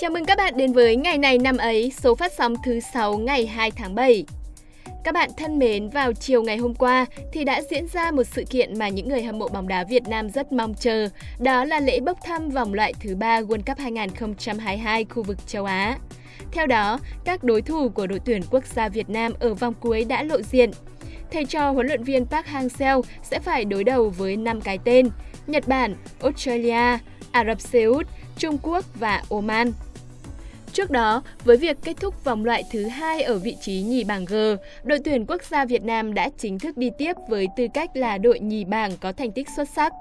Chào mừng các bạn đến với ngày này năm ấy, số phát sóng thứ 6 ngày 2 tháng 7. Các bạn thân mến, vào chiều ngày hôm qua thì đã diễn ra một sự kiện mà những người hâm mộ bóng đá Việt Nam rất mong chờ, đó là lễ bốc thăm vòng loại thứ 3 World Cup 2022 khu vực châu Á. Theo đó, các đối thủ của đội tuyển quốc gia Việt Nam ở vòng cuối đã lộ diện. Thầy trò huấn luyện viên Park Hang-seo sẽ phải đối đầu với 5 cái tên Nhật Bản, Australia, Ả Rập Xê Út, Trung Quốc và Oman. Trước đó, với việc kết thúc vòng loại thứ hai ở vị trí nhì bảng G, đội tuyển quốc gia Việt Nam đã chính thức đi tiếp với tư cách là đội nhì bảng có thành tích xuất sắc.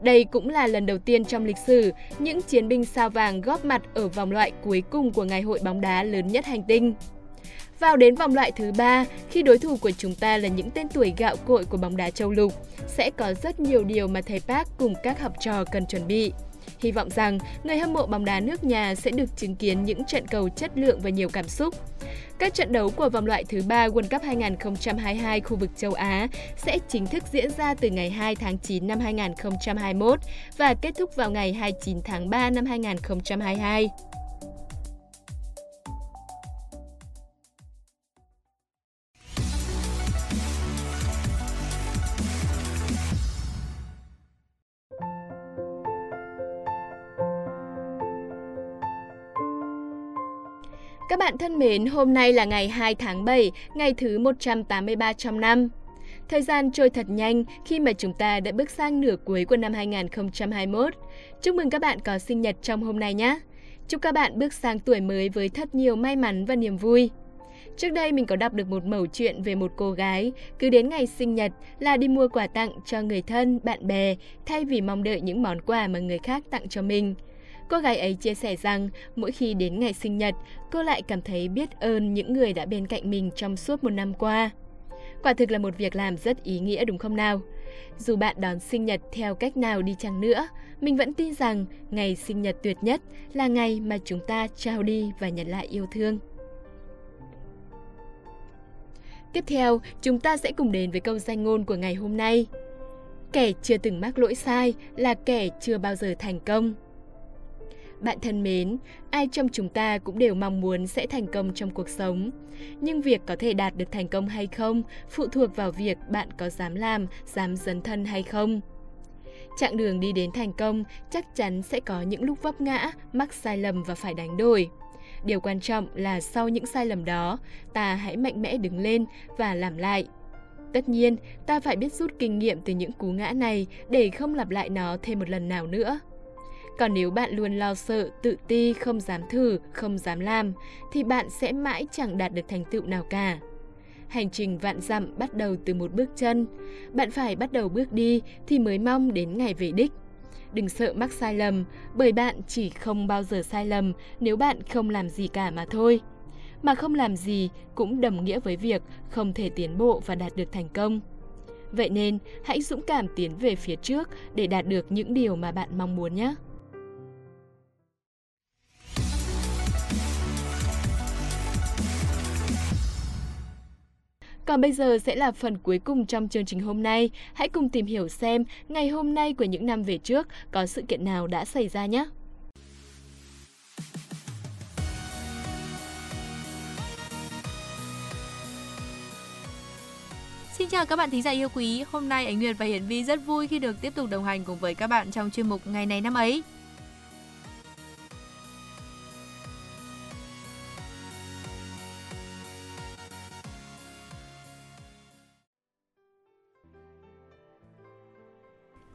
Đây cũng là lần đầu tiên trong lịch sử những chiến binh sao vàng góp mặt ở vòng loại cuối cùng của ngày hội bóng đá lớn nhất hành tinh. Vào đến vòng loại thứ ba, khi đối thủ của chúng ta là những tên tuổi gạo cội của bóng đá châu lục, sẽ có rất nhiều điều mà thầy Park cùng các học trò cần chuẩn bị. Hy vọng rằng người hâm mộ bóng đá nước nhà sẽ được chứng kiến những trận cầu chất lượng và nhiều cảm xúc. Các trận đấu của vòng loại thứ ba World Cup 2022 khu vực châu Á sẽ chính thức diễn ra từ ngày 2 tháng 9 năm 2021 và kết thúc vào ngày 29 tháng 3 năm 2022. Các bạn thân mến, hôm nay là ngày 2 tháng 7, ngày thứ 183 trong năm. Thời gian trôi thật nhanh khi mà chúng ta đã bước sang nửa cuối của năm 2021. Chúc mừng các bạn có sinh nhật trong hôm nay nhé! Chúc các bạn bước sang tuổi mới với thật nhiều may mắn và niềm vui. Trước đây mình có đọc được một mẩu chuyện về một cô gái cứ đến ngày sinh nhật là đi mua quà tặng cho người thân, bạn bè thay vì mong đợi những món quà mà người khác tặng cho mình. Cô gái ấy chia sẻ rằng mỗi khi đến ngày sinh nhật, cô lại cảm thấy biết ơn những người đã bên cạnh mình trong suốt một năm qua. Quả thực là một việc làm rất ý nghĩa đúng không nào? Dù bạn đón sinh nhật theo cách nào đi chăng nữa, mình vẫn tin rằng ngày sinh nhật tuyệt nhất là ngày mà chúng ta trao đi và nhận lại yêu thương. Tiếp theo, chúng ta sẽ cùng đến với câu danh ngôn của ngày hôm nay. Kẻ chưa từng mắc lỗi sai là kẻ chưa bao giờ thành công. Bạn thân mến, ai trong chúng ta cũng đều mong muốn sẽ thành công trong cuộc sống. Nhưng việc có thể đạt được thành công hay không phụ thuộc vào việc bạn có dám làm, dám dấn thân hay không. Chặng đường đi đến thành công chắc chắn sẽ có những lúc vấp ngã, mắc sai lầm và phải đánh đổi. Điều quan trọng là sau những sai lầm đó, ta hãy mạnh mẽ đứng lên và làm lại. Tất nhiên, ta phải biết rút kinh nghiệm từ những cú ngã này để không lặp lại nó thêm một lần nào nữa. Còn nếu bạn luôn lo sợ, tự ti, không dám thử, không dám làm, thì bạn sẽ mãi chẳng đạt được thành tựu nào cả. Hành trình vạn dặm bắt đầu từ một bước chân. Bạn phải bắt đầu bước đi thì mới mong đến ngày về đích. Đừng sợ mắc sai lầm, bởi bạn chỉ không bao giờ sai lầm nếu bạn không làm gì cả mà thôi. Mà không làm gì cũng đồng nghĩa với việc không thể tiến bộ và đạt được thành công. Vậy nên, hãy dũng cảm tiến về phía trước để đạt được những điều mà bạn mong muốn nhé. Còn bây giờ sẽ là phần cuối cùng trong chương trình hôm nay. Hãy cùng tìm hiểu xem ngày hôm nay của những năm về trước có sự kiện nào đã xảy ra nhé. Xin chào các bạn thính giả yêu quý, hôm nay Ánh Nguyệt và Hiển Vi rất vui khi được tiếp tục đồng hành cùng với các bạn trong chuyên mục Ngày này năm ấy.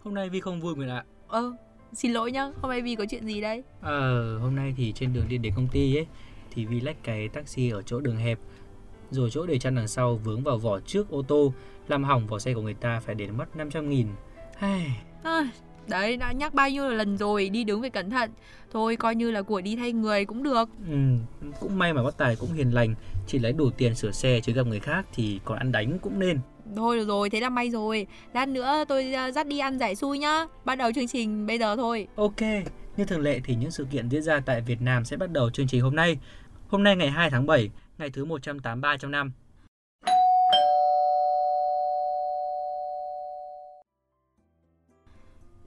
Hôm nay Vi không vui Nguyệt ạ. Ờ, xin lỗi nhá, hôm nay Vi có chuyện gì đây? Ờ, hôm nay thì trên đường đi đến công ty ấy thì Vi lách cái taxi ở chỗ đường hẹp rồi chỗ để chăn đằng sau vướng vào vỏ trước ô tô làm hỏng vỏ xe của người ta phải đến mất 500 nghìn. À, đấy đã nhắc bao nhiêu lần rồi đi đứng phải cẩn thận thôi coi như là của đi thay người cũng được ừ, cũng may mà bác tài cũng hiền lành chỉ lấy đủ tiền sửa xe chứ gặp người khác thì còn ăn đánh cũng nên Thôi được rồi, thế là may rồi. Lát nữa tôi à, dắt đi ăn giải xui nhá. Bắt đầu chương trình bây giờ thôi. Ok, như thường lệ thì những sự kiện diễn ra tại Việt Nam sẽ bắt đầu chương trình hôm nay. Hôm nay ngày 2 tháng 7, ngày thứ 183 trong năm.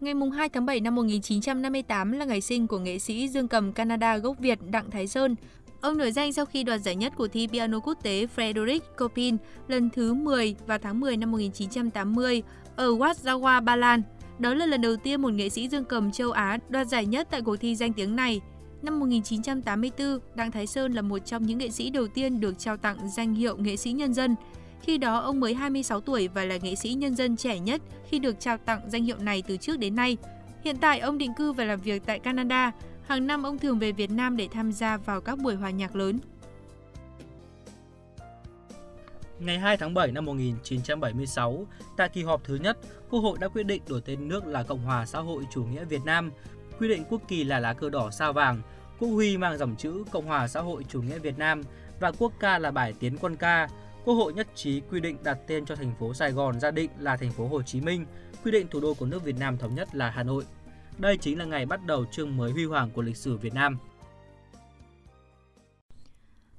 Ngày 2 tháng 7 năm 1958 là ngày sinh của nghệ sĩ dương cầm Canada gốc Việt Đặng Thái Sơn. Ông nổi danh sau khi đoạt giải nhất của thi piano quốc tế Frederick Chopin lần thứ 10 vào tháng 10 năm 1980 ở Warsaw, Ba Lan. Đó là lần đầu tiên một nghệ sĩ dương cầm châu Á đoạt giải nhất tại cuộc thi danh tiếng này. Năm 1984, Đặng Thái Sơn là một trong những nghệ sĩ đầu tiên được trao tặng danh hiệu nghệ sĩ nhân dân. Khi đó ông mới 26 tuổi và là nghệ sĩ nhân dân trẻ nhất khi được trao tặng danh hiệu này từ trước đến nay. Hiện tại ông định cư và làm việc tại Canada. Hàng năm ông thường về Việt Nam để tham gia vào các buổi hòa nhạc lớn. Ngày 2 tháng 7 năm 1976, tại kỳ họp thứ nhất, Quốc hội đã quyết định đổi tên nước là Cộng hòa xã hội chủ nghĩa Việt Nam, quy định quốc kỳ là lá cờ đỏ sao vàng, quốc huy mang dòng chữ Cộng hòa xã hội chủ nghĩa Việt Nam và quốc ca là bài tiến quân ca. Quốc hội nhất trí quy định đặt tên cho thành phố Sài Gòn gia định là thành phố Hồ Chí Minh, quy định thủ đô của nước Việt Nam thống nhất là Hà Nội. Đây chính là ngày bắt đầu chương mới huy hoàng của lịch sử Việt Nam.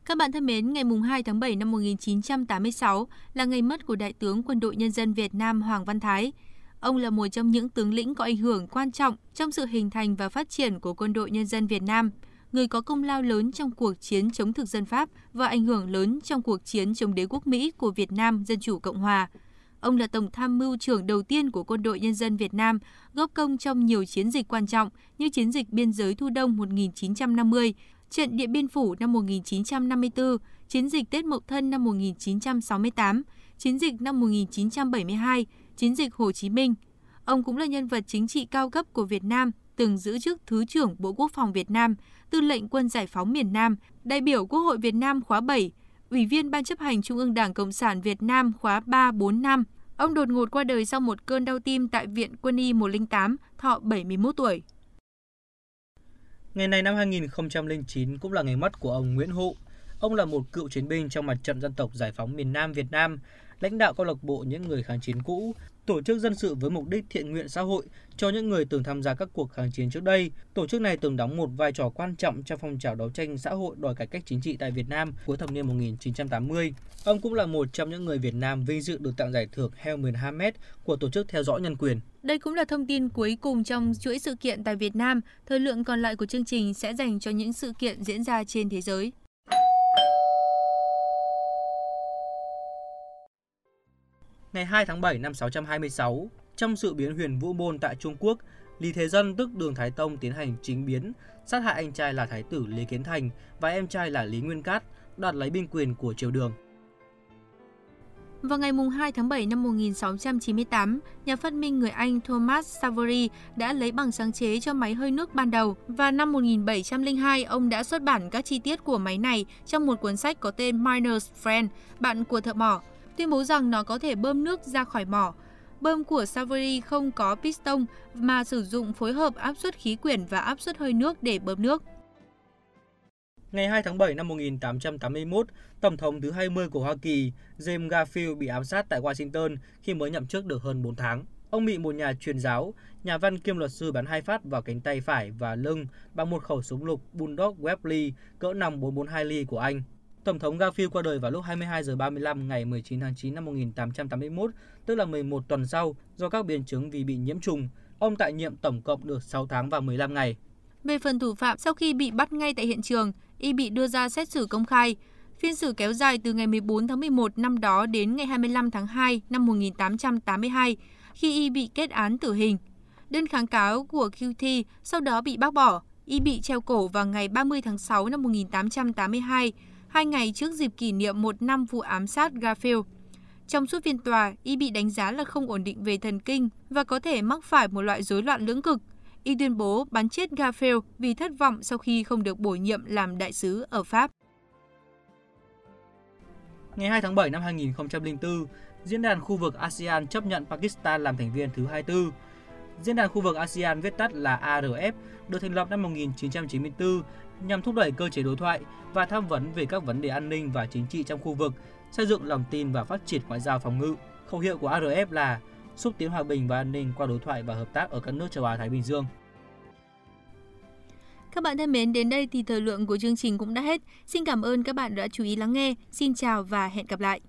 Các bạn thân mến, ngày 2 tháng 7 năm 1986 là ngày mất của Đại tướng Quân đội Nhân dân Việt Nam Hoàng Văn Thái. Ông là một trong những tướng lĩnh có ảnh hưởng quan trọng trong sự hình thành và phát triển của Quân đội Nhân dân Việt Nam, người có công lao lớn trong cuộc chiến chống thực dân Pháp và ảnh hưởng lớn trong cuộc chiến chống đế quốc Mỹ của Việt Nam Dân Chủ Cộng Hòa. Ông là Tổng tham mưu trưởng đầu tiên của Quân đội Nhân dân Việt Nam, góp công trong nhiều chiến dịch quan trọng như chiến dịch biên giới Thu Đông 1950, trận Điện Biên Phủ năm 1954, chiến dịch Tết Mậu Thân năm 1968, chiến dịch năm 1972, chiến dịch Hồ Chí Minh. Ông cũng là nhân vật chính trị cao cấp của Việt Nam, từng giữ chức Thứ trưởng Bộ Quốc phòng Việt Nam, Tư lệnh Quân Giải phóng miền Nam, đại biểu Quốc hội Việt Nam khóa 7, Ủy viên Ban chấp hành Trung ương Đảng Cộng sản Việt Nam khóa 3-4 năm. Ông đột ngột qua đời sau một cơn đau tim tại Viện Quân y 108, thọ 71 tuổi. Ngày này năm 2009 cũng là ngày mất của ông Nguyễn Hụ. Ông là một cựu chiến binh trong mặt trận dân tộc giải phóng miền Nam Việt Nam, lãnh đạo câu lạc bộ những người kháng chiến cũ, tổ chức dân sự với mục đích thiện nguyện xã hội cho những người từng tham gia các cuộc kháng chiến trước đây. Tổ chức này từng đóng một vai trò quan trọng trong phong trào đấu tranh xã hội đòi cải cách chính trị tại Việt Nam cuối thập niên 1980. Ông cũng là một trong những người Việt Nam vinh dự được tặng giải thưởng Helmut Hamed của tổ chức theo dõi nhân quyền. Đây cũng là thông tin cuối cùng trong chuỗi sự kiện tại Việt Nam. Thời lượng còn lại của chương trình sẽ dành cho những sự kiện diễn ra trên thế giới. Ngày 2 tháng 7 năm 626, trong sự biến huyền vũ môn tại Trung Quốc, Lý Thế Dân tức Đường Thái Tông tiến hành chính biến, sát hại anh trai là Thái tử Lý Kiến Thành và em trai là Lý Nguyên Cát, đoạt lấy binh quyền của triều đường. Vào ngày 2 tháng 7 năm 1698, nhà phát minh người Anh Thomas Savery đã lấy bằng sáng chế cho máy hơi nước ban đầu và năm 1702 ông đã xuất bản các chi tiết của máy này trong một cuốn sách có tên Miner's Friend, bạn của thợ mỏ, tuyên bố rằng nó có thể bơm nước ra khỏi mỏ. Bơm của Savory không có piston mà sử dụng phối hợp áp suất khí quyển và áp suất hơi nước để bơm nước. Ngày 2 tháng 7 năm 1881, Tổng thống thứ 20 của Hoa Kỳ James Garfield bị ám sát tại Washington khi mới nhậm chức được hơn 4 tháng. Ông bị một nhà truyền giáo, nhà văn kiêm luật sư bắn hai phát vào cánh tay phải và lưng bằng một khẩu súng lục Bulldog Webley cỡ nòng 442 ly của Anh. Tổng thống Garfield qua đời vào lúc 22 giờ 35 ngày 19 tháng 9 năm 1881, tức là 11 tuần sau, do các biến chứng vì bị nhiễm trùng. Ông tại nhiệm tổng cộng được 6 tháng và 15 ngày. Về phần thủ phạm, sau khi bị bắt ngay tại hiện trường, y bị đưa ra xét xử công khai. Phiên xử kéo dài từ ngày 14 tháng 11 năm đó đến ngày 25 tháng 2 năm 1882, khi y bị kết án tử hình. Đơn kháng cáo của QT sau đó bị bác bỏ. Y bị treo cổ vào ngày 30 tháng 6 năm 1882, hai ngày trước dịp kỷ niệm một năm vụ ám sát Garfield. Trong suốt phiên tòa, y bị đánh giá là không ổn định về thần kinh và có thể mắc phải một loại rối loạn lưỡng cực. Y tuyên bố bắn chết Garfield vì thất vọng sau khi không được bổ nhiệm làm đại sứ ở Pháp. Ngày 2 tháng 7 năm 2004, Diễn đàn khu vực ASEAN chấp nhận Pakistan làm thành viên thứ 24. Diễn đàn khu vực ASEAN viết tắt là ARF được thành lập năm 1994 nhằm thúc đẩy cơ chế đối thoại và tham vấn về các vấn đề an ninh và chính trị trong khu vực, xây dựng lòng tin và phát triển ngoại giao phòng ngự. Khẩu hiệu của ARF là xúc tiến hòa bình và an ninh qua đối thoại và hợp tác ở các nước châu Á Thái Bình Dương. Các bạn thân mến, đến đây thì thời lượng của chương trình cũng đã hết. Xin cảm ơn các bạn đã chú ý lắng nghe. Xin chào và hẹn gặp lại.